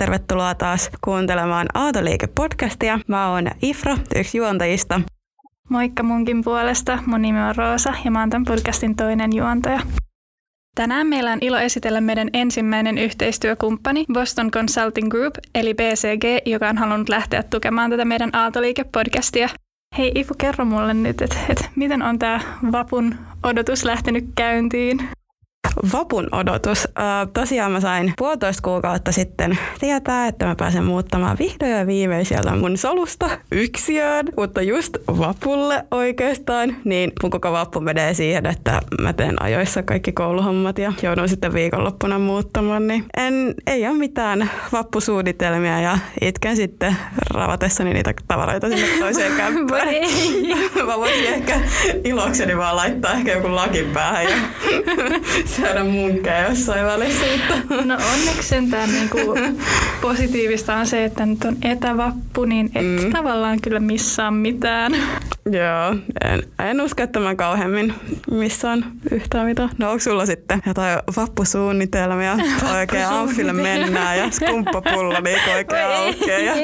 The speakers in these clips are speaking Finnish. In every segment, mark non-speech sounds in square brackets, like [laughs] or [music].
Tervetuloa taas kuuntelemaan Aatoliike-podcastia. Mä oon Ifra, yksi juontajista. Moikka munkin puolesta. Mun nimi on Roosa ja mä oon tämän podcastin toinen juontaja. Tänään meillä on ilo esitellä meidän ensimmäinen yhteistyökumppani Boston Consulting Group, eli BCG, joka on halunnut lähteä tukemaan tätä meidän Aaltoliike-podcastia. Hei Ifu, kerro mulle nyt, että et, miten on tämä vapun odotus lähtenyt käyntiin? Vapun odotus. tosiaan mä sain puolitoista kuukautta sitten tietää, että mä pääsen muuttamaan vihdoin ja viimein sieltä mun solusta yksiöön, mutta just vapulle oikeastaan, niin mun koko vappu menee siihen, että mä teen ajoissa kaikki kouluhommat ja joudun sitten viikonloppuna muuttamaan, niin en, ei ole mitään vappusuunnitelmia ja itken sitten ravatessani niitä tavaroita sinne toiseen [laughs] kämppään. [laughs] mä voisin ehkä ilokseni vaan laittaa ehkä joku lakin päähän ja [laughs] syödä munkkeja jossain välissä. No onneksi sentään niinku positiivista on se, että nyt on etävappu, niin et mm. tavallaan kyllä missaa mitään. Joo, en, en usko, että mä kauheammin missään yhtään mitään. No onko sulla sitten jotain vappusuunnitelmia? [laughs] Oikein amfille mennään ja skumppapullo niin oikein aukeaa ja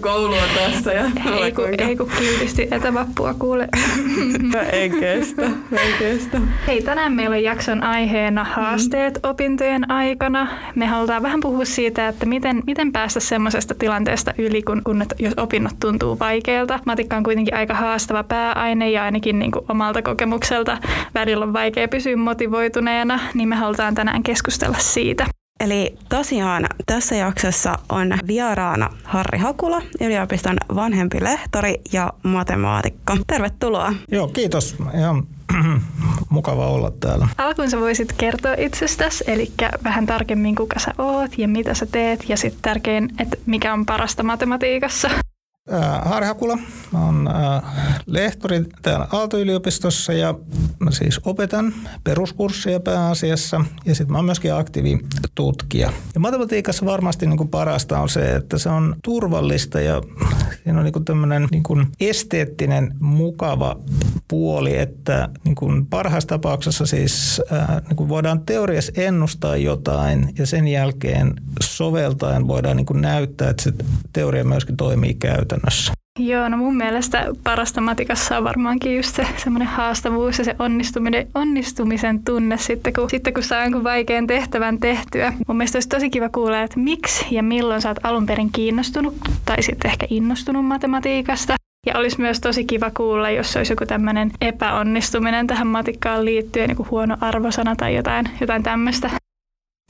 [laughs] koulua tässä. Ja ei, kun, ei kun kiltisti etävappua kuule. [laughs] ei kestä, ei kestä. Hei, tänään meillä on jakson aiheena haasteet mm. opintojen aikana. Me halutaan vähän puhua siitä, että miten, miten päästä semmoisesta tilanteesta yli, kun, kun jos opinnot tuntuu vaikealta. Matikka on kuitenkin aika haastava pääaine ja ainakin niin kuin omalta kokemukselta välillä on vaikea pysyä motivoituneena, niin me halutaan tänään keskustella siitä. Eli tosiaan tässä jaksossa on vieraana Harri Hakula, yliopiston vanhempi lehtori ja matemaatikko. Tervetuloa. Joo, kiitos. Ihan [clears throat] mukava olla täällä. Alkuun sä voisit kertoa itsestäsi, eli vähän tarkemmin kuka sä oot ja mitä sä teet ja sitten tärkein, että mikä on parasta matematiikassa. Harri Hakula on lehtori täällä Aalto-yliopistossa ja mä siis opetan peruskursseja pääasiassa ja sitten mä oon myöskin aktiivitutkija. Ja matematiikassa varmasti niin kuin parasta on se, että se on turvallista ja siinä on niin tämmöinen niin esteettinen mukava puoli, että niin kuin parhaassa tapauksessa siis niin kuin voidaan teoriassa ennustaa jotain ja sen jälkeen soveltaen voidaan niin kuin näyttää, että se teoria myöskin toimii käytännössä. Joo, no mun mielestä parasta matikassa on varmaankin just se semmoinen haastavuus ja se onnistuminen, onnistumisen tunne sitten kun, sitten, kun saa jonkun vaikean tehtävän tehtyä. Mun mielestä olisi tosi kiva kuulla, että miksi ja milloin sä oot alun perin kiinnostunut tai sitten ehkä innostunut matematiikasta. Ja olisi myös tosi kiva kuulla, jos olisi joku tämmöinen epäonnistuminen tähän matikkaan liittyen, kuin huono arvosana tai jotain, jotain tämmöistä.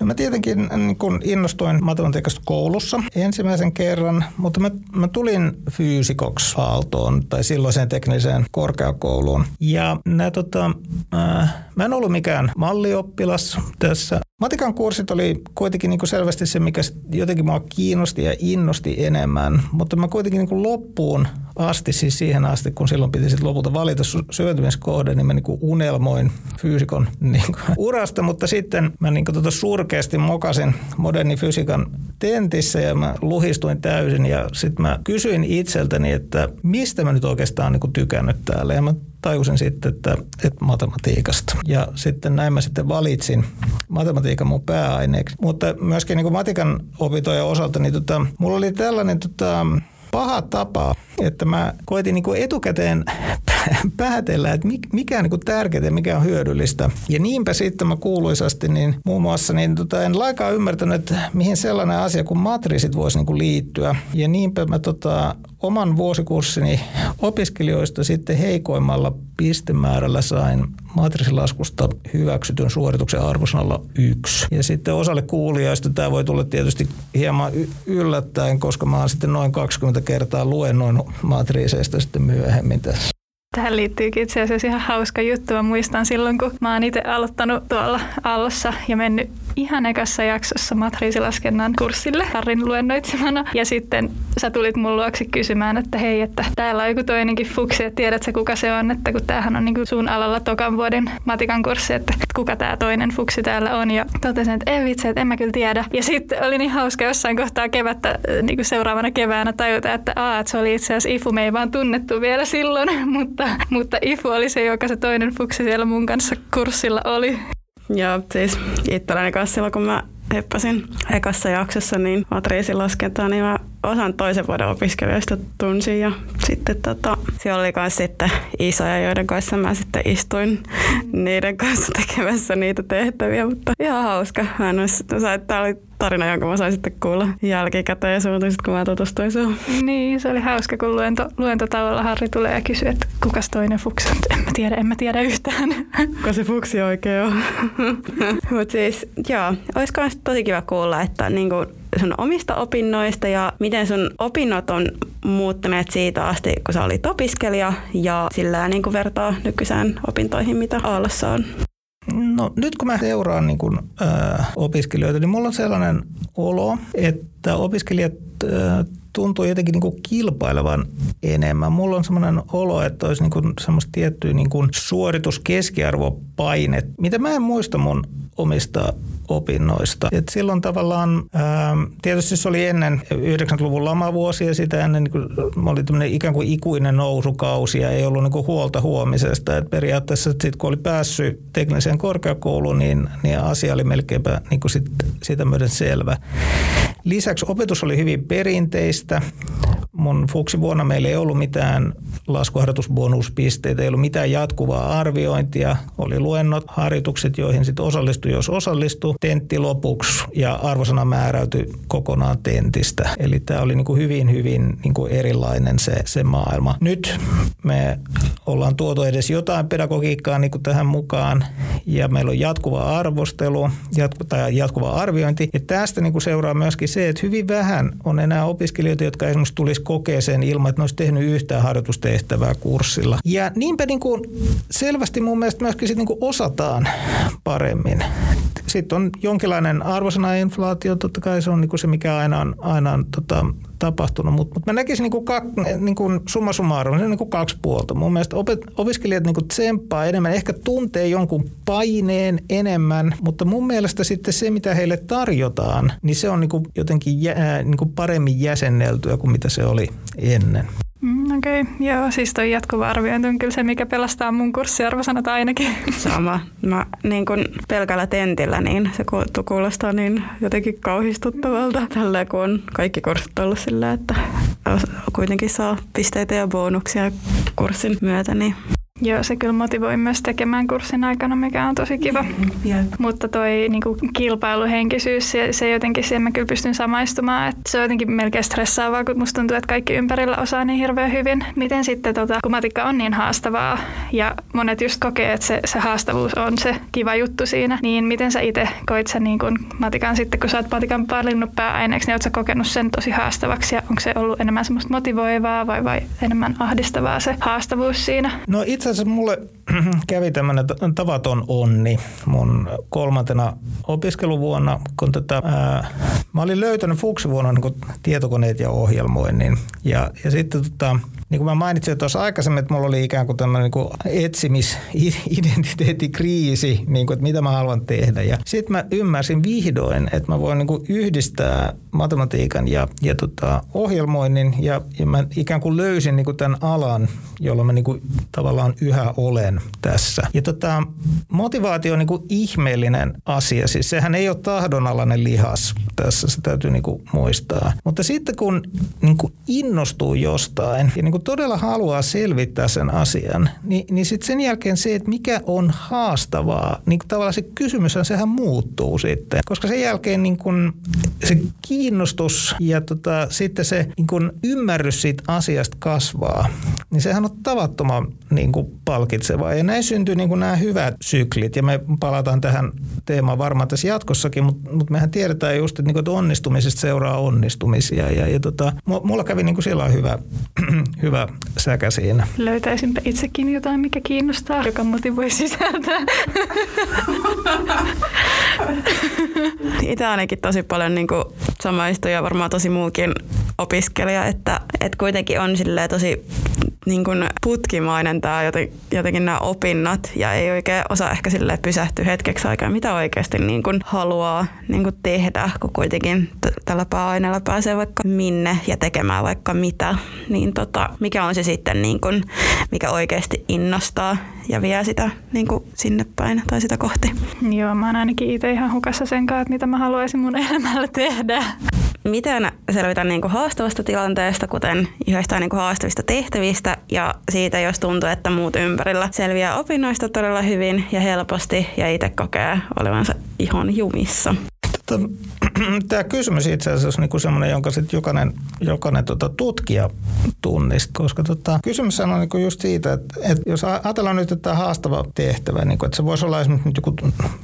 No mä tietenkin niin kun innostuin matematiikasta koulussa ensimmäisen kerran, mutta mä, mä tulin fyysikoksi Aaltoon tai silloiseen tekniseen korkeakouluun. Ja nää, tota, äh, mä en ollut mikään mallioppilas tässä Matikan kurssit oli kuitenkin niin kuin selvästi se, mikä jotenkin mua kiinnosti ja innosti enemmän, mutta mä kuitenkin niin kuin loppuun asti, siis siihen asti, kun silloin piti sitten lopulta valita syventymiskohde, niin mä niin kuin unelmoin fyysikon niin kuin [laughs] urasta, mutta sitten mä niin kuin tota surkeasti mokasin modernin fysiikan tentissä ja mä luhistuin täysin. Ja sitten mä kysyin itseltäni, että mistä mä nyt oikeastaan niin kuin tykännyt täällä? Ja mä tajusin sitten, että, että matematiikasta. Ja sitten näin mä sitten valitsin matematiikan mun pääaineeksi. Mutta myöskin niin kuin matikan opintojen osalta, niin tota, mulla oli tällainen tota, paha tapa, että mä koitin niin kuin etukäteen [laughs] päätellä, että mikä on niin tärkeää ja mikä on hyödyllistä. Ja niinpä sitten mä kuuluisasti niin muun muassa niin tota, en laikaa ymmärtänyt, että mihin sellainen asia kuin matriisit voisi niin kuin liittyä. Ja niinpä mä tota, oman vuosikurssini opiskelijoista sitten heikoimmalla pistemäärällä sain matriisilaskusta hyväksytyn suorituksen arvosanalla yksi. Ja sitten osalle kuulijoista tämä voi tulla tietysti hieman yllättäen, koska mä oon sitten noin 20 kertaa luennoin matriiseista sitten myöhemmin tässä. Tähän liittyykin itse asiassa ihan hauska juttu. Mä muistan silloin, kun mä oon itse aloittanut tuolla Allossa ja mennyt ihan ekassa jaksossa matriisilaskennan kurssille Harrin luennoitsemana. Ja sitten sä tulit mun luoksi kysymään, että hei, että täällä on joku toinenkin fuksi, että tiedätkö kuka se on, että kun tämähän on niin sun alalla tokan vuoden matikan kurssi, että kuka tämä toinen fuksi täällä on. Ja totesin, että ei vitsi, että en mä kyllä tiedä. Ja sitten oli niin hauska jossain kohtaa kevättä, äh, niin kuin seuraavana keväänä tajuta, että, aa, että se oli itse asiassa Ifu, me ei vaan tunnettu vielä silloin, [laughs] mutta, mutta Ifu oli se, joka se toinen fuksi siellä mun kanssa kurssilla oli. Joo, siis itselläni kanssa silloin, kun mä heppasin ekassa jaksossa niin matriisilaskentaa, niin mä osan toisen vuoden opiskelijoista tunsin ja sitten tota, siellä oli myös sitten isoja, joiden kanssa mä sitten istuin niiden kanssa tekemässä niitä tehtäviä, mutta ihan hauska. Mä en olisi, tämä oli tarina, jonka mä sain sitten kuulla jälkikäteen suuntaisit, kun mä tutustuin sun. Niin, se oli hauska, kun luento, luentotauolla Harri tulee ja kysyy, että kukas toinen fuksi on. En mä tiedä, en mä tiedä yhtään. Kuka se fuksi oikein on. [laughs] Mutta siis, joo, olisi myös tosi kiva kuulla, että niinku sun omista opinnoista ja miten sun opinnot on muuttuneet siitä asti, kun sä olit opiskelija ja sillä niin kuin vertaa nykyiseen opintoihin, mitä Aallossa on. No nyt kun mä seuraan niin kun, äh, opiskelijoita, niin mulla on sellainen olo, että opiskelijat äh, tuntuu jotenkin niin kuin kilpailevan enemmän. Mulla on semmoinen olo, että olisi niin kuin semmoista tiettyä niin kuin mitä mä en muista mun omista opinnoista. Et silloin tavallaan, ähm, tietysti se oli ennen 90-luvun lamavuosia, sitä ennen niin oli tämmöinen ikään kuin ikuinen nousukausi ja ei ollut niin kuin huolta huomisesta. Et periaatteessa sit, kun oli päässyt tekniseen korkeakouluun, niin, niin asia oli melkeinpä niin kuin sit, sitä myöden selvä. Lisäksi opetus oli hyvin perinteistä. Mun fuksivuonna meillä ei ollut mitään laskuharjoitusbonuspisteitä, ei ollut mitään jatkuvaa arviointia. Oli luennot, harjoitukset, joihin sitten osallistui, jos osallistui. Tentti lopuksi ja arvosana määräytyi kokonaan tentistä. Eli tämä oli niin kuin hyvin, hyvin niin kuin erilainen se, se maailma. Nyt me ollaan tuotu edes jotain pedagogiikkaa niin kuin tähän mukaan ja meillä on jatkuva arvostelu jatku, tai jatkuva arviointi. Ja tästä niin kuin seuraa myöskin se, että hyvin vähän on enää opiskelijoita, jotka esimerkiksi tulisi kokeeseen ilman, että ne olisi tehnyt yhtään harjoitustehtävää kurssilla. Ja niinpä niin kuin selvästi mun mielestä myöskin sit niin kuin osataan paremmin. Sitten on jonkinlainen arvosana-inflaatio, totta kai se on niin kuin se, mikä aina on, aina on tota, tapahtunut, mutta mut mä näkisin niin kuin kak, niin kuin summa summarum, se on niin kuin kaksi puolta. Mun mielestä opet, opiskelijat niin kuin tsemppaa enemmän, ehkä tuntee jonkun paineen enemmän, mutta mun mielestä sitten se, mitä heille tarjotaan, niin se on niin kuin jotenkin jä, niin kuin paremmin jäsenneltyä kuin mitä se oli ennen. Mm, Okei, okay. joo, siis toi jatkuva arviointi on kyllä se, mikä pelastaa mun kurssiarvosanat ainakin. Sama. Mä niin kun pelkällä tentillä, niin se kuulostaa niin jotenkin kauhistuttavalta. Tällä kun on kaikki kurssit ollut sillä, että kuitenkin saa pisteitä ja bonuksia kurssin myötä, niin Joo, se kyllä motivoi myös tekemään kurssin aikana, mikä on tosi kiva. Mm, Mutta toi niin kuin kilpailuhenkisyys, se, se jotenkin siihen mä kyllä pystyn samaistumaan. Että se on jotenkin melkein stressaavaa, kun musta tuntuu, että kaikki ympärillä osaa niin hirveän hyvin. Miten sitten, tota, kun matikka on niin haastavaa ja monet just kokee, että se, se haastavuus on se kiva juttu siinä, niin miten sä itse koit sen niin kuin matikan sitten, kun sä oot matikan valinnut pääaineeksi, niin oot sä kokenut sen tosi haastavaksi ja onko se ollut enemmän semmoista motivoivaa vai, vai enemmän ahdistavaa se haastavuus siinä? No itse asiassa mulle [clears throat] kävi tämmöinen tavaton onni mun kolmantena opiskeluvuonna, kun tätä, ää, mä olin löytänyt fuksivuonna niin tietokoneet ja ohjelmoinnin. Ja, ja sitten tota, niin kuin mä mainitsin tuossa aikaisemmin, että mulla oli ikään kuin tämmöinen niin etsimis-identiteettikriisi, niin kuin, että mitä mä haluan tehdä. Ja sitten mä ymmärsin vihdoin, että mä voin niin kuin yhdistää matematiikan ja, ja tota, ohjelmoinnin ja, ja mä ikään kuin löysin niin kuin tämän alan, jolla mä niin kuin tavallaan yhä olen tässä. Ja tota, motivaatio on niin kuin ihmeellinen asia. Siis sehän ei ole tahdonalainen lihas tässä, se täytyy niin kuin muistaa. Mutta sitten kun niin kuin innostuu jostain ja niin kuin todella haluaa selvittää sen asian, niin, niin sitten sen jälkeen se, että mikä on haastavaa, niin tavallaan se kysymys sehän muuttuu sitten. Koska sen jälkeen niin kuin se kiinnostus ja tota, sitten se niin kuin ymmärrys siitä asiasta kasvaa, niin sehän on tavattoman niin kuin palkitsevaa. Ja näin syntyy niin nämä hyvät syklit, ja me palataan tähän teemaan varmaan tässä jatkossakin, mutta, mutta mehän tiedetään just, että, niin kuin, että onnistumisesta seuraa onnistumisia. Ja, ja tota, mulla kävi niin kuin sillä hyvä, [clears throat] hyvä säkä siinä. Löytäisinpä itsekin jotain, mikä kiinnostaa, joka motivoi sisältää. Itse ainakin tosi paljon niin samaistuja varmaan tosi muukin opiskelija, että, että kuitenkin on tosi niin kuin putkimainen tämä jotenkin nämä opinnot ja ei oikein osaa ehkä sille pysähtyä hetkeksi aikaa, mitä oikeasti niin kuin haluaa niin kuin tehdä, kun kuitenkin t- tällä pääaineella pääsee vaikka minne ja tekemään vaikka mitä, niin tota, mikä on se sitten, niin kuin, mikä oikeasti innostaa ja vie sitä niin kuin sinne päin tai sitä kohti. Joo, mä oon ainakin itse ihan hukassa sen kanssa, että mitä mä haluaisin mun [laughs] elämällä tehdä. Miten selvitään niin kuin haastavasta tilanteesta, kuten yhdestä niin kuin haastavista tehtävistä ja siitä, jos tuntuu, että muut ympärillä selviää opinnoista todella hyvin ja helposti ja itse kokee olevansa ihan jumissa. Tämä [clears throat] kysymys itse asiassa on niin semmoinen, jonka sit jokainen, jokainen tota tutkija tunnistaa, koska tota, kysymys on niin just siitä, että, että jos ajatellaan nyt, että tämä haastava tehtävä, niin kuin, että se voisi olla esimerkiksi nyt joku,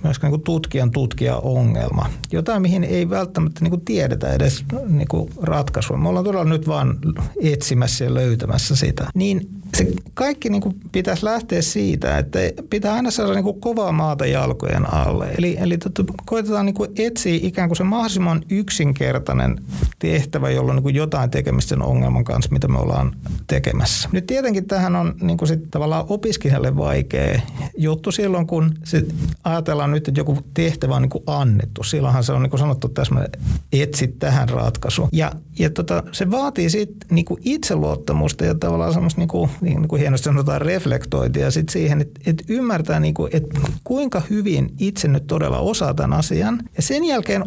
myöskään niin tutkijan tutkija-ongelma, jotain mihin ei välttämättä niin tiedetä edes niin ratkaisua. Me ollaan todella nyt vaan etsimässä ja löytämässä sitä. Niin se kaikki niin kuin pitäisi lähteä siitä, että pitää aina saada niin kuin kovaa maata jalkojen alle. Eli, eli tota, koitetaan niin kuin etsiä ikään kuin se mahdollisimman yksinkertainen tehtävä, jolla on niin kuin jotain tekemistä sen ongelman kanssa, mitä me ollaan tekemässä. Nyt tietenkin tähän on niin kuin sit tavallaan opiskelijalle vaikea juttu silloin, kun sit ajatellaan nyt, että joku tehtävä on niin kuin annettu. Silloinhan se on niin kuin sanottu tässä, etsi tähän ratkaisu. Ja, ja tota, se vaatii sitten niin kuin itseluottamusta ja tavallaan semmoista niin kuin niin kuin hienosti sanotaan, reflektointia sit siihen, että, että ymmärtää, niin kuin, että kuinka hyvin itse nyt todella osaa tämän asian. Ja sen jälkeen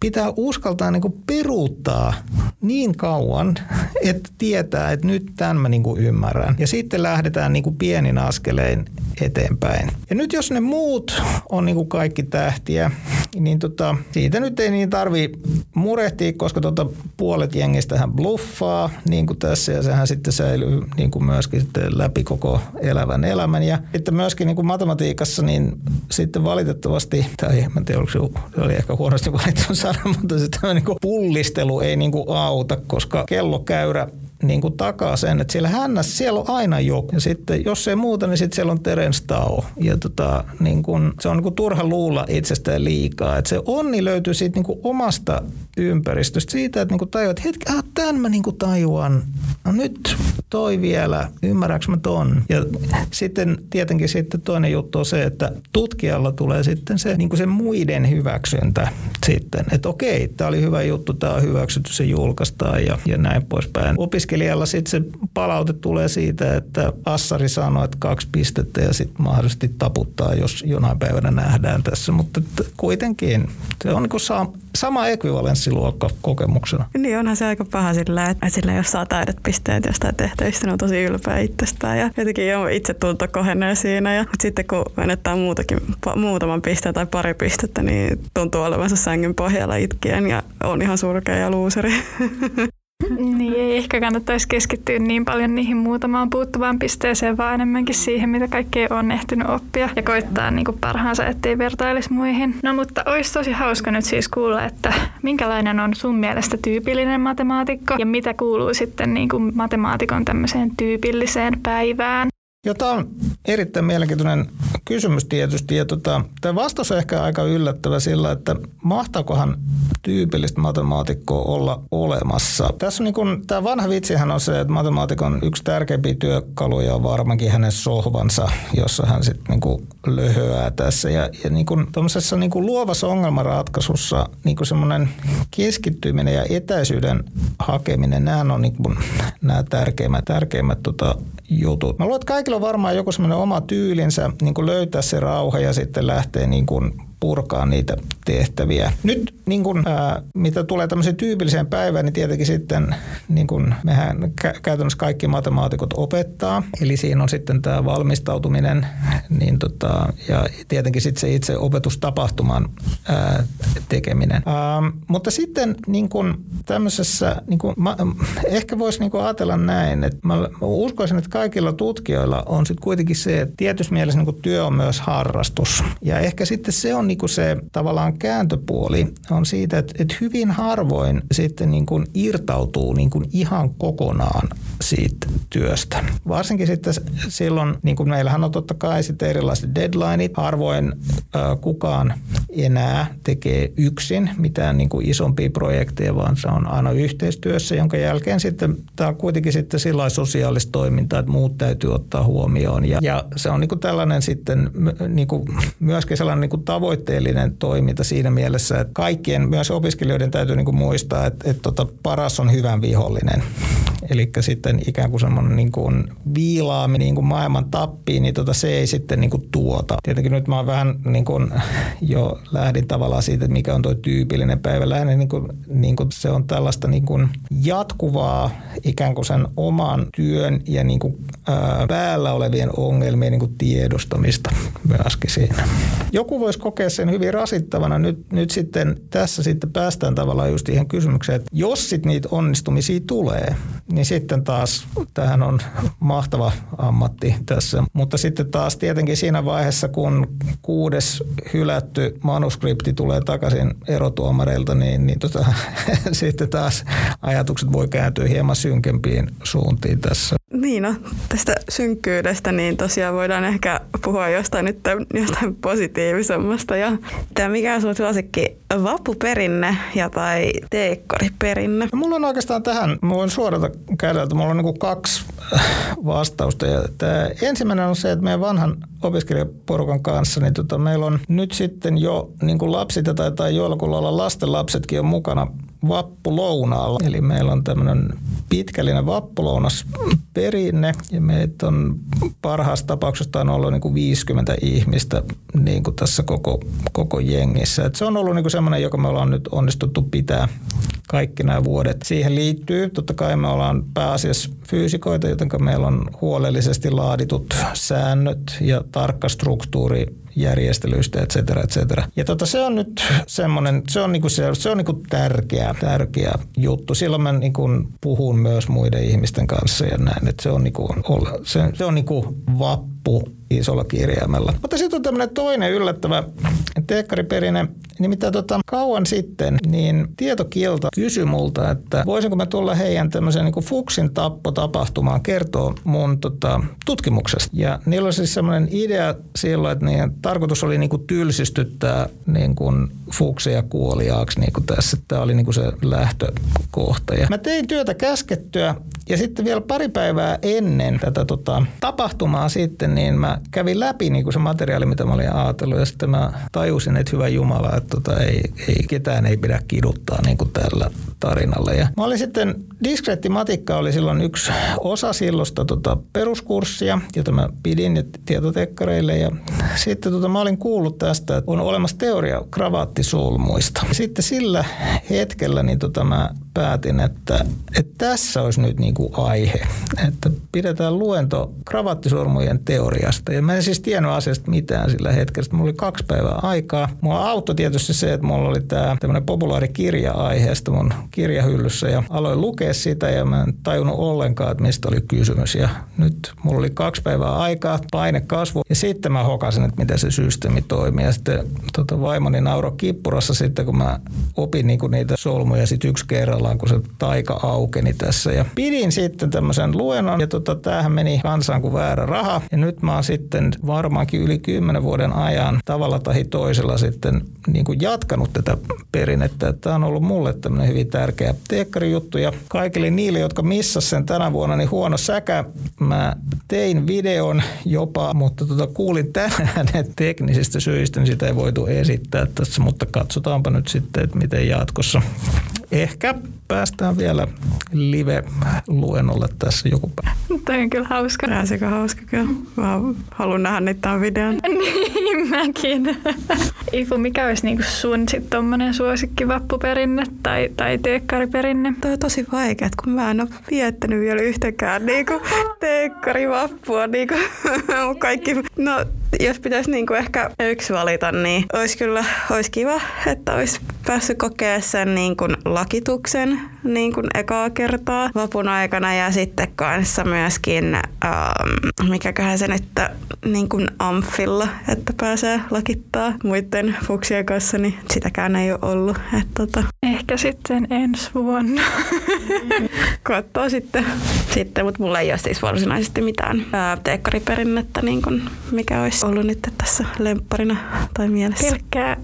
pitää uskaltaa niin kuin peruuttaa niin kauan, [laughs] että tietää, että nyt tämän mä niin kuin ymmärrän. Ja sitten lähdetään niin kuin pienin askelein eteenpäin. Ja nyt jos ne muut on niin kuin kaikki tähtiä, niin tota, siitä nyt ei niin tarvi murehtia, koska tota puolet jengistähän bluffaa, niin kuin tässä, ja sehän sitten säilyy niin kuin myöskin sitten läpi koko elävän elämän. Ja sitten myöskin niin kuin matematiikassa, niin sitten valitettavasti, tai en tiedä, se oli ehkä huonosti valittu sana, [laughs] mutta se niin kuin pullistelu ei niin kuin auta, koska kellokäyrä niin kuin takaa sen, että siellä hännässä siellä on aina joku. Ja sitten jos ei muuta, niin sitten siellä on Terence Tao. Ja tota, niin kuin, se on niin kuin turha luulla itsestään liikaa. Että se onni löytyy siitä niin kuin omasta ympäristöstä. Siitä, että niin tajuat, että hetki, ah, tämän mä niin tajuan. No nyt toi vielä, ymmärränkö mä ton? Ja sitten tietenkin sitten toinen juttu on se, että tutkijalla tulee sitten se, niin kuin se muiden hyväksyntä sitten. Että okei, tämä oli hyvä juttu, tämä on hyväksytty, se julkaistaan ja, ja näin poispäin. Opiskelijat opiskelijalla sitten se palaute tulee siitä, että Assari sanoo, että kaksi pistettä ja sitten mahdollisesti taputtaa, jos jonain päivänä nähdään tässä. Mutta kuitenkin se on niin sama, sama ekvivalenssiluokka kokemuksena. Niin onhan se aika paha sillä, että sillä jos saa täydet pisteet jostain tehtävistä, niin on tosi ylpeä itsestään ja jotenkin jo itse tunto kohenee siinä. Ja, mutta sitten kun menettää muutakin, muutaman pisteen tai pari pistettä, niin tuntuu olevansa sängyn pohjalla itkien ja on ihan surkea ja luuseri. [laughs] [laughs] Niin ei ehkä kannattaisi keskittyä niin paljon niihin muutamaan puuttuvaan pisteeseen, vaan enemmänkin siihen, mitä kaikkea on ehtinyt oppia ja koittaa niin kuin parhaansa, ettei vertailisi muihin. No mutta olisi tosi hauska nyt siis kuulla, että minkälainen on sun mielestä tyypillinen matemaatikko ja mitä kuuluu sitten niin kuin matemaatikon tämmöiseen tyypilliseen päivään. Joo, tämä on erittäin mielenkiintoinen kysymys tietysti. Ja tota, tämä vastaus on ehkä aika yllättävä sillä, että mahtaakohan tyypillistä matemaatikkoa olla olemassa. Tässä on niin kun, tämä vanha vitsihän on se, että matemaatikon yksi tärkeimpiä työkaluja on varmaankin hänen sohvansa, jossa hän sitten niin löhöää tässä. Ja, ja niin kun, niin kun luovassa ongelmanratkaisussa niin semmoinen keskittyminen ja etäisyyden hakeminen, nämä on niin kun, nämä tärkeimmät, tärkeimmät tota, jutut. Mä luulen, että kaikilla on varmaan joku semmoinen oma tyylinsä niin kuin löytää se rauha ja sitten lähteä niin kuin purkaa niitä tehtäviä. Nyt niin kun, ää, mitä tulee tämmöiseen tyypilliseen päivään, niin tietenkin sitten niin kun mehän kä- käytännössä kaikki matemaatikot opettaa. Eli siinä on sitten tämä valmistautuminen niin tota, ja tietenkin sitten se itse opetustapahtuman ää, tekeminen. Ää, mutta sitten niin kun tämmöisessä, niin kun, mä, ehkä voisi niin ajatella näin, että mä, mä uskoisin, että kaikilla tutkijoilla on sitten kuitenkin se, että tietyssä mielessä niin työ on myös harrastus. Ja ehkä sitten se on niin kuin se tavallaan kääntöpuoli on siitä, että, että hyvin harvoin sitten niin kuin irtautuu niin kuin ihan kokonaan siitä työstä. Varsinkin sitten silloin, niin kuin meillähän on totta kai sitten erilaiset deadlineit, harvoin äh, kukaan enää tekee yksin mitään niin kuin isompia projekteja, vaan se on aina yhteistyössä, jonka jälkeen sitten tämä on kuitenkin sitten sillä sosiaalista toimintaa, että muut täytyy ottaa huomioon. Ja, ja se on niin kuin tällainen sitten niin kuin myöskin sellainen niin kuin tavoitteellinen toiminta siinä mielessä, että kaikkien, myös opiskelijoiden täytyy niin kuin muistaa, että, että tota, paras on hyvän vihollinen. Eli sitten ikään kuin semmoinen niin kuin viilaami niin kuin maailman tappiin, niin tota, se ei sitten niin kuin tuota. Tietenkin nyt mä oon vähän niin kuin [laughs] jo lähdin tavallaan siitä, että mikä on tuo tyypillinen päivä. Lähinnä niin kuin, niin kuin se on tällaista niin kuin jatkuvaa ikään kuin sen oman työn ja niin kuin, ää, päällä olevien ongelmien niin kuin tiedostamista [laughs] myöskin siinä. Joku voisi kokea sen hyvin rasittavana. Nyt, nyt sitten tässä sitten päästään tavallaan just siihen kysymykseen, että jos sitten niitä onnistumisia tulee, niin sitten taas tähän on mahtava ammatti tässä. Mutta sitten taas tietenkin siinä vaiheessa, kun kuudes hylätty manuskripti tulee takaisin erotuomareilta, niin, niin tota, [laughs] sitten taas ajatukset voi kääntyä hieman synkempiin suuntiin tässä. Niin no, tästä synkkyydestä niin tosiaan voidaan ehkä puhua jostain nyt jostain positiivisemmasta. Ja tämä mikä on sun suosikki vappuperinne ja tai teekkariperinne? No, mulla on oikeastaan tähän, mä voin suorata kädeltä, mulla on niin kaksi vastausta. Ja tämä ensimmäinen on se, että meidän vanhan opiskelijaporukan kanssa, niin tota, meillä on nyt sitten jo niin kuin lapsit tai, tai joillakulla olla lasten lapsetkin on mukana vappulounaalla. Eli meillä on tämmöinen pitkällinen vappulounas perinne ja meitä on parhaassa tapauksessa on ollut niin kuin 50 ihmistä niin kuin tässä koko, koko jengissä. Et se on ollut niin kuin semmoinen, joka me ollaan nyt onnistuttu pitää kaikki nämä vuodet. Siihen liittyy, totta kai me ollaan pääasiassa fyysikoita, joten meillä on huolellisesti laaditut säännöt ja tarkka struktuuri järjestelyistä, et cetera, et cetera. Ja tota, se on nyt semmoinen, se on, niinku se, se on niinku tärkeä, tärkeä juttu. Silloin mä niinku puhun myös muiden ihmisten kanssa ja näin, että se on, niinku, se, se on niinku vappu isolla kirjaimella. Mutta sitten on tämmöinen toinen yllättävä teekkariperinne, nimittäin tota, kauan sitten, niin tietokilta kysyi multa, että voisinko mä tulla heidän tämmöisen niin Fuksin tappo-tapahtumaan kertoa mun tota, tutkimuksesta. Ja niillä oli siis semmoinen idea silloin, että niiden tarkoitus oli niin kuin tylsistyttää niin kuin Fuksia kuoliaaksi niin kuin tässä. Tämä oli niin kuin se lähtökohta. Ja mä tein työtä käskettyä ja sitten vielä pari päivää ennen tätä tota, tapahtumaa sitten, niin mä kävin läpi niin kuin se materiaali, mitä mä olin ajatellut. Ja sitten mä tajusin, että hyvä Jumala, että tota, ei, ei, ketään ei pidä kiduttaa niin kuin tällä tarinalla. Ja mä olin sitten, diskreetti matikka oli silloin yksi osa silloista tota, peruskurssia, jota mä pidin tietotekkareille. Ja sitten tota, mä olin kuullut tästä, että on olemassa teoria kravaattisulmuista. Sitten sillä hetkellä niin tota, mä päätin, että, että tässä olisi nyt niin kuin aihe, että pidetään luento kravattisormujen teoriasta. Ja mä en siis tiennyt asiasta mitään sillä hetkellä. Mulla oli kaksi päivää aikaa. Mua auttoi tietysti se, että mulla oli tämä tämmöinen populaari kirja aiheesta mun kirjahyllyssä ja aloin lukea sitä ja mä en tajunnut ollenkaan, että mistä oli kysymys. Ja nyt mulla oli kaksi päivää aikaa, paine kasvu ja sitten mä hokasin, että miten se systeemi toimii. Ja sitten tota, vaimoni nauro kippurassa sitten, kun mä opin niinku niitä solmuja sitten yksi kerrallaan, kun se taika aukeni tässä. Ja pidin sitten tämmöisen luennon ja tota, tämähän meni kansaan kuin väärä raha. Ja nyt mä oon sitten varmaankin yli kymmenen vuoden ajan tavalla tai toisella sitten niin kuin jatkanut tätä perinnettä. Tämä on ollut mulle tämmöinen hyvin tärkeä teekkarijuttu ja kaikille niille, jotka missas sen tänä vuonna, niin huono säkä. Mä tein videon jopa, mutta tota, kuulin tänään, että teknisistä syistä niin sitä ei voitu esittää tässä, mutta katsotaanpa nyt sitten, että miten jatkossa. Ehkä päästään vielä live-luennolle tässä joku päivä. Toi on kyllä hauska. Pääsikö hauska kyllä? Mä haluan nähdä niitä tämän videon. [laughs] niin mäkin. Ifu, mikä olisi niinku sun sit tommonen suosikki vappuperinne tai, tai teekkariperinne? Toi on tosi vaikea, kun mä en ole viettänyt vielä yhtäkään niinku [laughs] teekkarivappua. Niinku, [laughs] kaikki, no, jos pitäisi niinku ehkä yksi valita, niin olisi kyllä olisi kiva, että olisi päässyt kokea sen niinku lakituksen niin kuin ekaa kertaa vapun aikana ja sitten kanssa myöskin, ähm, mikäköhän se nyt, niin kuin amfilla, että pääsee lakittaa muiden fuksien kanssa, niin sitäkään ei ole ollut. Että tota. Ehkä sitten ensi vuonna. Katsoo sitten, sitten mutta mulla ei ole siis varsinaisesti mitään ää, teekkariperinnettä, niin mikä olisi ollut nyt tässä lempparina tai mielessä. Pelkkää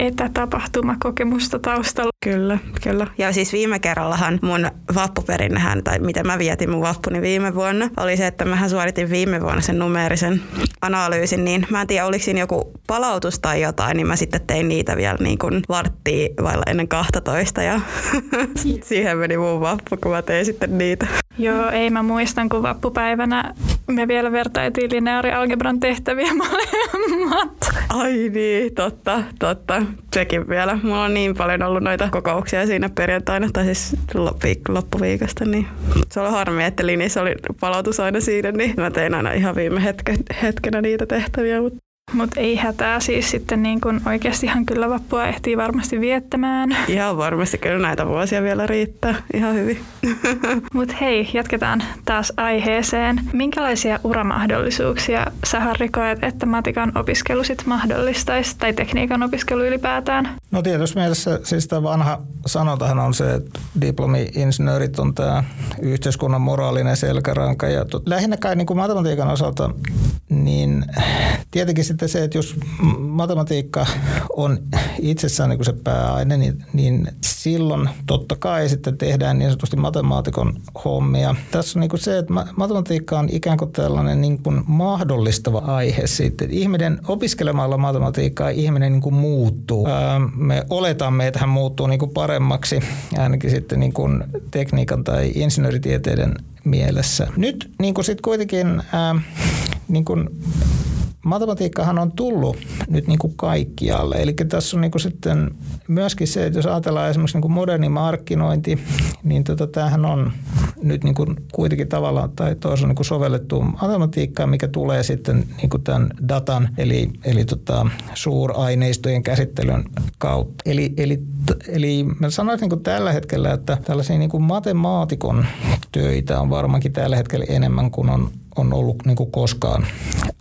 etätapahtumakokemusta taustalla. Kyllä, kyllä. Ja siis viime kerrallahan mun vappuperinnehän, tai miten mä vietin mun vappuni viime vuonna, oli se, että mähän suoritin viime vuonna sen numeerisen analyysin, niin mä en tiedä, oliko siinä joku palautus tai jotain, niin mä sitten tein niitä vielä niin kuin varttia vailla ennen 12 ja [laughs] siihen meni mun vappu, kun mä tein sitten niitä. Joo, ei mä muistan, kun vappupäivänä me vielä vertailtiin lineaarialgebran tehtäviä [laughs] molemmat. Ai niin, totta, totta. Sekin vielä. Mulla on niin paljon ollut noita kokouksia siinä perjantaina, tai siis loppuviikosta, niin se oli harmi, että Linis oli palautus aina siinä, niin mä tein aina ihan viime hetke, hetkenä niitä tehtäviä, mutta mutta ei hätää siis sitten niin kun oikeastihan kyllä vappua ehtii varmasti viettämään. Ihan varmasti kyllä näitä vuosia vielä riittää ihan hyvin. [laughs] Mutta hei, jatketaan taas aiheeseen. Minkälaisia uramahdollisuuksia sä Harri koet, että matikan opiskelu sit mahdollistaisi tai tekniikan opiskelu ylipäätään? No tietysti mielessä siis tämä vanha sanotahan on se, että diplomi-insinöörit on tämä yhteiskunnan moraalinen selkäranka. Ja lähinnä kai niin kuin matematiikan osalta, niin tietenkin sitten se, että jos matematiikka on itsessään niin kuin se pääaine, niin, niin silloin totta kai sitten tehdään niin sanotusti matemaatikon hommia. Tässä on niin kuin se, että matematiikka on ikään kuin tällainen niin kuin mahdollistava aihe sitten. Ihminen opiskelemalla matematiikkaa ihminen niin kuin muuttuu. Me oletamme, että hän muuttuu niin kuin paremmaksi ainakin sitten niin kuin tekniikan tai insinööritieteiden mielessä. Nyt niin kuin sitten kuitenkin ää, niin kuin matematiikkahan on tullut nyt niin kuin kaikkialle. Eli tässä on niin kuin sitten myöskin se, että jos ajatellaan esimerkiksi niin kuin moderni markkinointi, niin tota, tämähän on nyt niin kuin kuitenkin tavallaan tai toisaalta niin kuin sovellettu matematiikkaan, mikä tulee sitten niin kuin tämän datan eli, eli tota, suuraineistojen käsittelyn kautta. Eli, eli, eli mä sanoisin niin kuin tällä hetkellä, että tällaisia niin kuin matemaatikon töitä on varmaankin tällä hetkellä enemmän kuin on on ollut niin kuin koskaan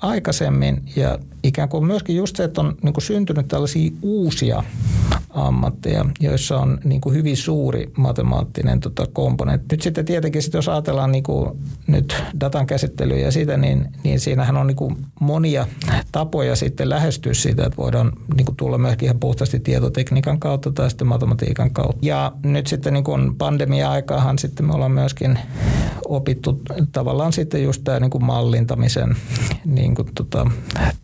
aikaisemmin. Ja ikään kuin myöskin just se, että on niin kuin syntynyt tällaisia uusia ammatteja, joissa on niin kuin hyvin suuri matemaattinen tota, komponentti. Nyt sitten tietenkin, sit jos ajatellaan niin kuin nyt datan käsittelyä ja sitä, niin, niin siinähän on niin kuin monia tapoja sitten lähestyä sitä, että voidaan niin kuin tulla myöskin ihan puhtaasti tietotekniikan kautta tai sitten matematiikan kautta. Ja nyt sitten niin kuin pandemia-aikaahan sitten me ollaan myöskin opittu tavallaan sitten just tämä niin kuin mallintamisen niin kuin tota,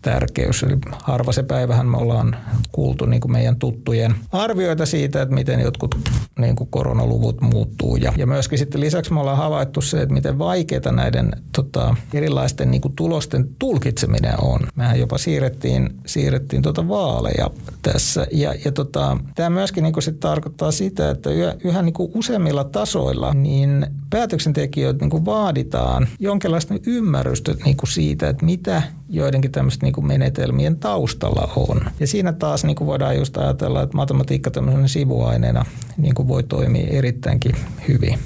tärkeys. Eli harva se päivähän me ollaan kuultu niin kuin meidän tuttujen arvioita siitä, että miten jotkut niin kuin koronaluvut muuttuu. Ja, ja myöskin sitten lisäksi me ollaan havaittu se, että miten vaikeaa näiden tota, erilaisten niin kuin tulosten tulkitseminen on. Mehän jopa siirrettiin, siirrettiin tota vaaleja tässä. Ja, ja tota, tämä myöskin niin kuin sit tarkoittaa sitä, että yhä, yhä niin kuin useimmilla tasoilla niin päätöksentekijöitä niin kuin vaaditaan jonkinlaista ymmärrystä niin kuin siitä, että mitä joidenkin tämmöisten niin menetelmien taustalla on. Ja siinä taas niin kuin voidaan just ajatella, että matematiikka tämmöisenä sivuaineena niin kuin voi toimia erittäinkin hyvin.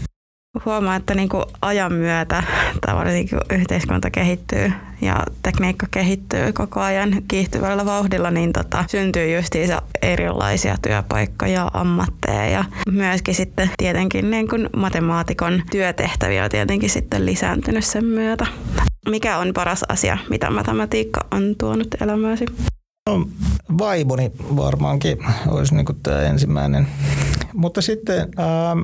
Huomaa, että niin kuin ajan myötä tavallaan niin yhteiskunta kehittyy ja tekniikka kehittyy koko ajan kiihtyvällä vauhdilla, niin tota, syntyy justiinsa erilaisia työpaikkoja, ammatteja ja myöskin sitten tietenkin niin kuin matemaatikon työtehtäviä on tietenkin sitten lisääntynyt sen myötä. Mikä on paras asia, mitä matematiikka on tuonut elämääsi? No, vaimoni varmaankin olisi niin tämä ensimmäinen. Mutta sitten, ähm,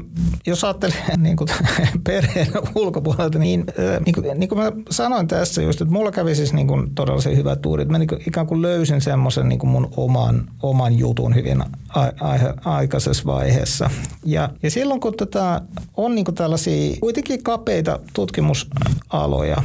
jos ajattelee [laughs] niin kuin [laughs] perheen ulkopuolelta, niin, äh, niin, kuin, niin kuin mä sanoin tässä just, että mulla kävi siis niin kuin todella se hyvä tuuri. Että mä niin kuin, ikään kuin löysin semmoisen niin kuin mun oman, oman jutun hyvin a, a, aikaisessa vaiheessa. Ja, ja silloin kun tätä on niin kuin tällaisia kuitenkin kapeita tutkimusaloja,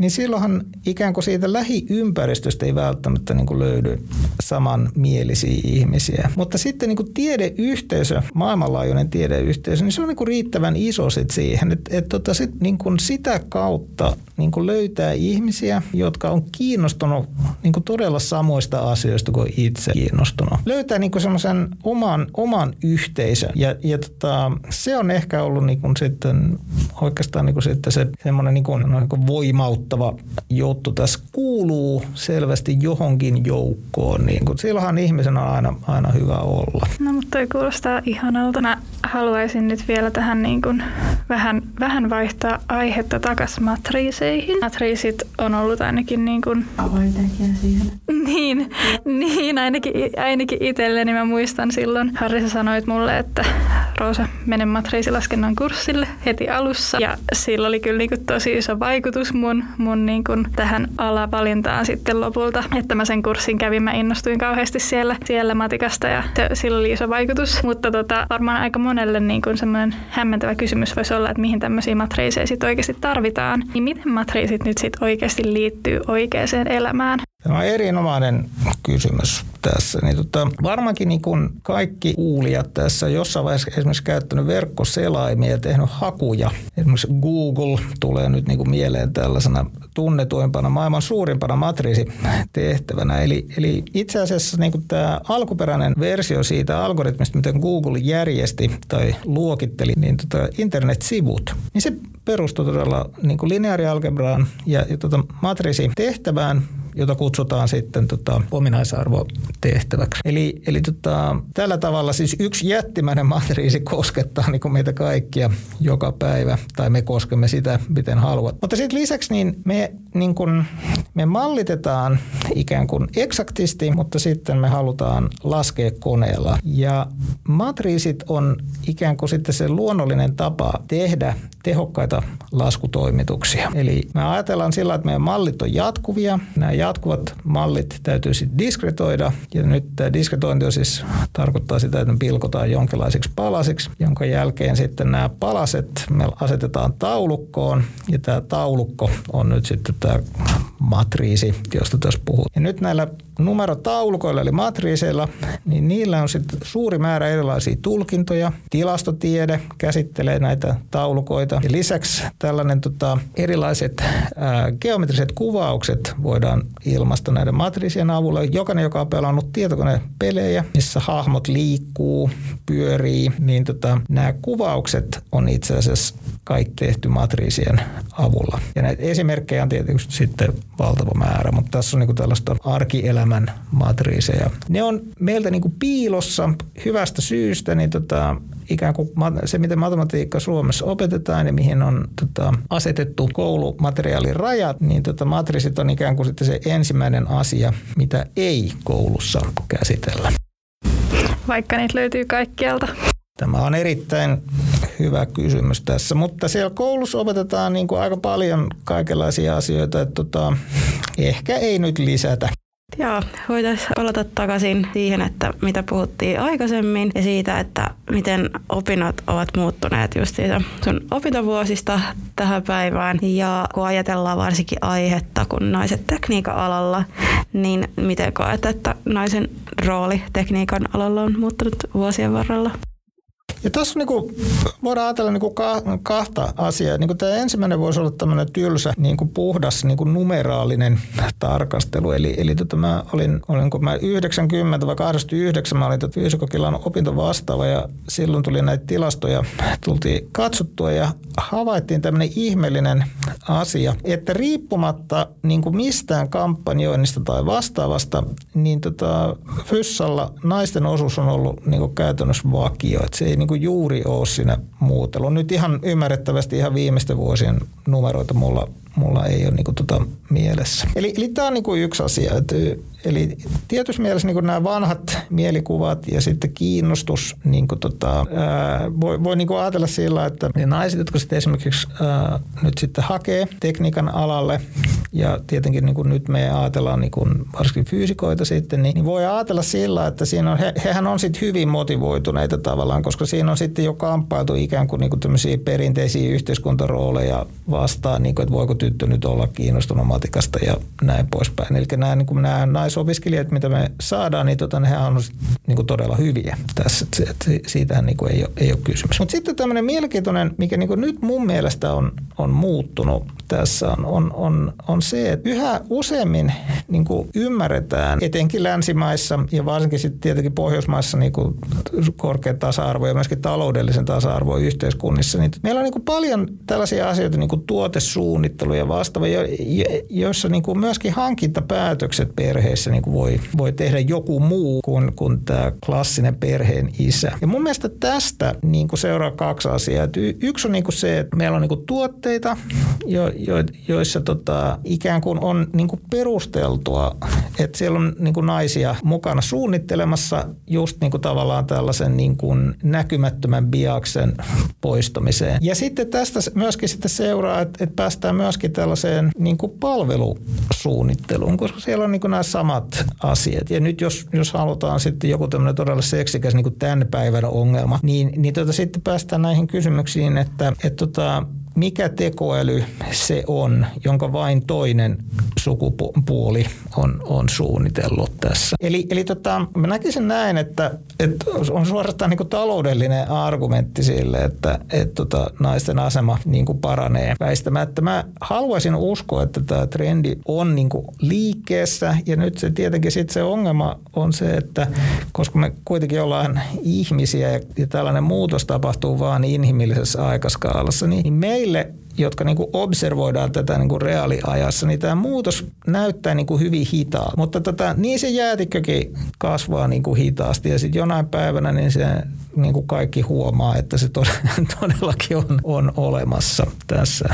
niin silloinhan ikään kuin siitä lähiympäristöstä ei välttämättä niin kuin löydy samanmielisiä ihmisiä. Mutta sitten niin kuin tiedeyhteisö, maailmanlaajuinen tiedeyhteisö, niin se on niin kuin riittävän iso sit siihen, että, että tota sit niin kuin sitä kautta niin kuin löytää ihmisiä, jotka on kiinnostunut niin kuin todella samoista asioista kuin itse kiinnostunut. Löytää niin kuin semmoisen oman, oman yhteisön ja, ja tota, se on ehkä ollut niin kuin sitten oikeastaan niin kuin sitten se semmoinen niin kuin, no, niin kuin voimautta huolestuttava juttu tässä kuuluu selvästi johonkin joukkoon. Niin kun, silloinhan ihmisen on aina, aina hyvä olla. No mutta toi kuulostaa ihanalta. Mä haluaisin nyt vielä tähän niin kuin vähän, vähän vaihtaa aihetta takaisin matriiseihin. Matriisit on ollut ainakin niin kuin... Siihen. Niin, niin ainakin, ainakin itselleni mä muistan silloin. Harri sä sanoit mulle, että Roosa, mene matriisilaskennan kurssille heti alussa. Ja sillä oli kyllä niin kuin tosi iso vaikutus mun, mun niin kuin tähän alavalintaan sitten lopulta. Että mä sen kurssin kävin, mä innostuin kauheasti siellä, siellä matikasta ja se, sillä oli iso vaikutus. Mutta tota, varmaan aika monelle niin kuin semmoinen hämmentävä kysymys voisi olla, että mihin tämmöisiä matriiseja sitten oikeasti tarvitaan. Niin miten matriisit nyt sitten oikeasti liittyy oikeaan elämään? Tämä on erinomainen kysymys tässä. Niin tota, varmaankin niin kuin kaikki kuulijat tässä jossain vaiheessa esimerkiksi käyttänyt verkkoselaimia ja tehnyt hakuja. Esimerkiksi Google tulee nyt niin kuin mieleen tällaisena tunnetuimpana, maailman suurimpana matriisitehtävänä. Eli, eli itse asiassa niin kuin tämä alkuperäinen versio siitä algoritmista, miten Google järjesti tai luokitteli niin tota internet-sivut, niin se perustui todella niin kuin lineaarialgebraan ja, ja tota matriisitehtävään, jota kutsutaan sitten tota, ominaisarvotehtäväksi. Eli, eli tota, tällä tavalla siis yksi jättimäinen matriisi koskettaa niin kuin meitä kaikkia joka päivä, tai me koskemme sitä, miten haluat. Mutta sitten lisäksi niin me, niin kuin, me mallitetaan ikään kuin eksaktisti, mutta sitten me halutaan laskea koneella. Ja matriisit on ikään kuin sitten se luonnollinen tapa tehdä tehokkaita laskutoimituksia. Eli me ajatellaan sillä, että meidän mallit on jatkuvia. Nämä jatkuvat mallit täytyy sitten diskretoida. Ja nyt tämä diskretointi on siis tarkoittaa sitä, että me pilkotaan jonkinlaisiksi palasiksi, jonka jälkeen sitten nämä palaset me asetetaan taulukkoon. Ja tämä taulukko on nyt sitten tämä matriisi, josta tässä puhut. Ja nyt näillä numerotaulukoilla eli matriiseilla, niin niillä on sitten suuri määrä erilaisia tulkintoja. Tilastotiede käsittelee näitä taulukoita. Ja lisäksi tällainen tota, erilaiset ää, geometriset kuvaukset voidaan ilmaista näiden matriisien avulla. Jokainen, joka on pelannut tietokonepelejä, missä hahmot liikkuu, pyörii, niin tota, nämä kuvaukset on itse asiassa kaikki tehty matriisien avulla. Ja näitä esimerkkejä on tietysti sitten valtava määrä, mutta tässä on niin tällaista arkielämän matriiseja. Ne on meiltä niin piilossa hyvästä syystä, niin tota, ikään kuin se, miten matematiikka Suomessa opetetaan ja mihin on tota, asetettu koulumateriaalin rajat, niin tota, matriisit on ikään kuin sitten se ensimmäinen asia, mitä ei koulussa käsitellä. Vaikka niitä löytyy kaikkialta. Tämä on erittäin hyvä kysymys tässä, mutta siellä koulussa opetetaan niin kuin aika paljon kaikenlaisia asioita, että tota, ehkä ei nyt lisätä. Joo, voitaisiin palata takaisin siihen, että mitä puhuttiin aikaisemmin ja siitä, että miten opinnot ovat muuttuneet just siitä sun opintovuosista tähän päivään. Ja kun ajatellaan varsinkin aihetta, kun naiset tekniikan alalla, niin miten koet, että naisen rooli tekniikan alalla on muuttunut vuosien varrella? Ja tässä niin kuin, voidaan ajatella niin kuin kahta asiaa. Niin kuin tämä ensimmäinen voisi olla tämmöinen tylsä, niin kuin puhdas, niin kuin numeraalinen tarkastelu. Eli, eli tota mä olin, olin, kun mä 90 vai 89 mä olin tota fyysikokilan opintovastaava ja silloin tuli näitä tilastoja, tultiin katsottua ja havaittiin tämmöinen ihmeellinen asia, että riippumatta niin kuin mistään kampanjoinnista tai vastaavasta, niin tota, Fyssalla naisten osuus on ollut niin kuin käytännössä vakio. Että se ei niin kuin juuri ole siinä muutelu. Nyt ihan ymmärrettävästi ihan viimeisten vuosien numeroita mulla, mulla ei ole niin kuin tota mielessä. Eli, eli tämä on niin kuin yksi asia. Että Eli tietyssä mielessä niin nämä vanhat mielikuvat ja sitten kiinnostus niin kuin tota, ää, voi, voi niin kuin ajatella sillä, että ne naiset, jotka sitten esimerkiksi ää, nyt sitten hakee tekniikan alalle ja tietenkin niin kuin nyt me ajatellaan niin kuin varsinkin fyysikoita sitten, niin, niin voi ajatella sillä, että siinä on, he, hehän on sitten hyvin motivoituneita tavallaan, koska siinä on sitten jo kamppailtu ikään kuin, niin kuin tämmöisiä perinteisiä yhteiskuntarooleja vastaan, niin kuin, että voiko tyttö nyt olla kiinnostunut matikasta ja näin poispäin. Eli nämä, niin nämä naisopiskelijat, mitä me saadaan, niin tota, nehän on niin kuin todella hyviä tässä. Siitähän niin kuin ei, ole, ei ole kysymys. Mutta sitten tämmöinen mielenkiintoinen, mikä niin kuin nyt mun mielestä on, on muuttunut tässä on, on, on, on se, että yhä useammin niin kuin ymmärretään, etenkin länsimaissa ja varsinkin sitten tietenkin Pohjoismaissa niin kuin korkea tasa-arvo ja myöskin taloudellisen tasa-arvo yhteiskunnissa. Niin meillä on niin kuin paljon tällaisia asioita niin kuin tuotesuunnittelu suunnittelu ja vastaava, joissa niin kuin myöskin hankintapäätökset perheessä niin kuin voi, voi tehdä joku muu kuin, kuin tämä klassinen perheen isä. Ja mun mielestä tästä niin kuin seuraa kaksi asiaa. yksi on niin kuin se, että meillä on niin kuin tuotteita, jo, jo, joissa tota, ikään kuin on niin kuin perusteltua, että siellä on niin kuin naisia mukana suunnittelemassa just niin kuin tavallaan tällaisen niin kuin näkymättömän biaksen poistamiseen. Ja sitten tästä myöskin sitten seuraa, että, että päästään myöskin tällaiseen niin kuin palvelusuunnitteluun, koska siellä on niin kuin nämä samat asiat. Ja nyt jos, jos halutaan sitten joku tämmöinen todella seksikäs niin kuin tämän päivän ongelma, niin, niin tota, sitten päästään näihin kysymyksiin, että, että tota, mikä tekoäly se on, jonka vain toinen sukupuoli on, on suunnitellut tässä. Eli, eli tota, mä näkisin näin, että, että on suorastaan niin taloudellinen argumentti sille, että, että tota, naisten asema niin kuin paranee väistämättä. Mä haluaisin uskoa, että tämä trendi on niin kuin liikkeessä ja nyt se tietenkin sitten se ongelma on se, että koska me kuitenkin ollaan ihmisiä ja, ja tällainen muutos tapahtuu vaan inhimillisessä aikaskaalassa, niin meillä meille, jotka niin kuin observoidaan tätä niin kuin reaaliajassa, niin tämä muutos näyttää niin kuin hyvin hitaa. Mutta tota, niin se jäätikkökin kasvaa niin kuin hitaasti ja sitten jonain päivänä niin se niin kuin kaikki huomaa, että se [laughs] todellakin on, on olemassa tässä.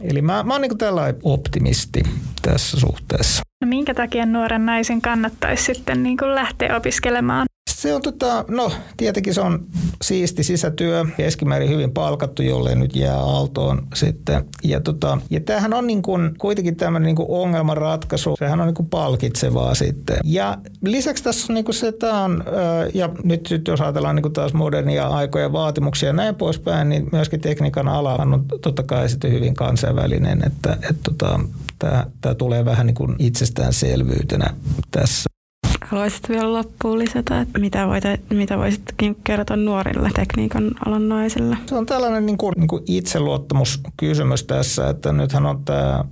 Eli mä, mä oon niin tällainen optimisti tässä suhteessa. No minkä takia nuoren naisen kannattaisi sitten niin kuin lähteä opiskelemaan se on tota, no tietenkin se on siisti sisätyö, keskimäärin hyvin palkattu, jolle nyt jää aaltoon sitten. Ja, tota, ja tämähän on niin kuin, kuitenkin tämmöinen niin ongelmanratkaisu, sehän on niin kuin palkitsevaa sitten. Ja lisäksi tässä on niin kuin se, tämä on, ja nyt, nyt jos ajatellaan niin kuin taas modernia aikoja vaatimuksia ja näin poispäin, niin myöskin tekniikan ala on totta kai sitten hyvin kansainvälinen, että, että tota, tämä tulee vähän niin kuin itsestäänselvyytenä tässä. Haluaisit vielä loppuun lisätä, että mitä, voit, mitä voisitkin kertoa nuorille tekniikan alan naisille? Se on tällainen niin kuin, niin kuin itseluottamuskysymys tässä, että nythän on tämä,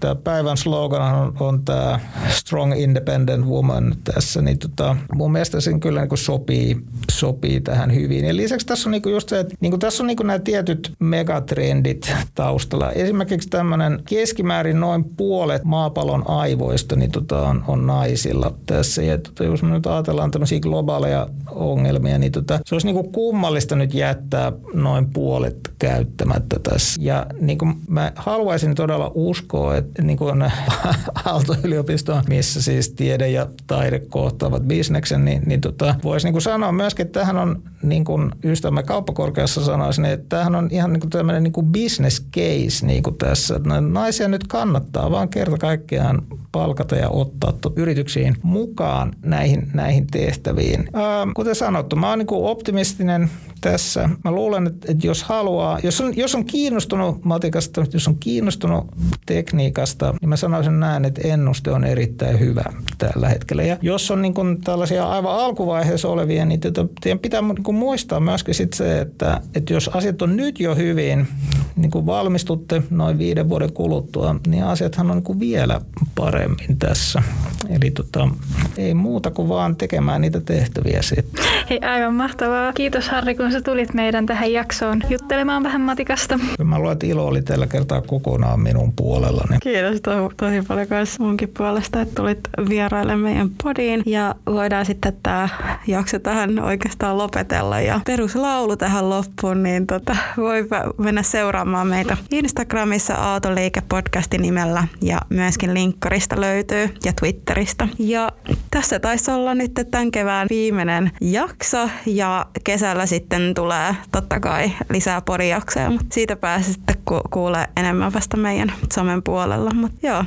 tämä päivän slogan on, on tämä Strong Independent Woman tässä, niin tota, mun mielestä se kyllä niin kuin sopii, sopii tähän hyvin. Ja lisäksi tässä on niin kuin just se, että niin kuin tässä on niin kuin nämä tietyt megatrendit taustalla. Esimerkiksi tämmöinen keskimäärin noin puolet maapallon aivoista niin tota on, on naisilla tässä tässä. Ja tota, jos me nyt ajatellaan tämmöisiä globaaleja ongelmia, niin tota, se olisi niin kuin kummallista nyt jättää noin puolet käyttämättä tässä. Ja niin kuin mä haluaisin todella uskoa, että niin kuin [laughs] Aalto-yliopisto, missä siis tiede ja taide kohtaavat bisneksen, niin, niin tota, voisi niin kuin sanoa myöskin, että tähän on, niin kuin ystävämme kauppakorkeassa sanoisin, että tämähän on ihan niin kuin tämmöinen niin kuin business case niin kuin tässä. Naisia nyt kannattaa vaan kerta kaikkiaan palkata ja ottaa yrityksiin mukaan näihin, näihin tehtäviin. Ää, kuten sanottu, mä oon niin optimistinen tässä. Mä luulen, että, että jos haluaa, jos on, jos on kiinnostunut matikasta, jos on kiinnostunut tekniikasta, niin mä sanoisin näin, että ennuste on erittäin hyvä tällä hetkellä. Ja jos on niin kuin tällaisia aivan alkuvaiheessa olevia, niin tätä, teidän pitää niin kuin muistaa myöskin sit se, että, että jos asiat on nyt jo hyvin, niin kuin valmistutte noin viiden vuoden kuluttua, niin asiathan on niin kuin vielä paremmin tässä. Eli tota, ei muuta kuin vaan tekemään niitä tehtäviä sitten. Hei, aivan mahtavaa. Kiitos Harri, kun sä tulit meidän tähän jaksoon juttelemaan vähän matikasta. Mä luulen, että ilo oli tällä kertaa kokonaan minun puolellani. Kiitos to- tosi paljon myös munkin puolesta, että tulit vieraille meidän podiin. Ja voidaan sitten tämä jakso tähän oikeastaan lopetella. Ja peruslaulu tähän loppuun, niin tota, voi mennä seuraamaan meitä Instagramissa Aaltoliike podcastin nimellä ja myöskin linkkarista löytyy ja Twitteristä. Ja tässä taisi olla nyt tämän kevään viimeinen jakso ja kesällä sitten tulee totta kai lisää porijaksoja, mutta siitä pääsee sitten ku- kuulee enemmän vasta meidän somen puolella. Mutta joo,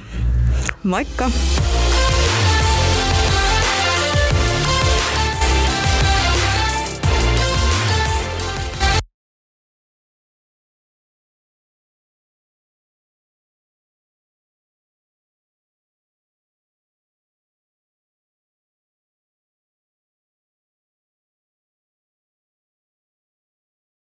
moikka!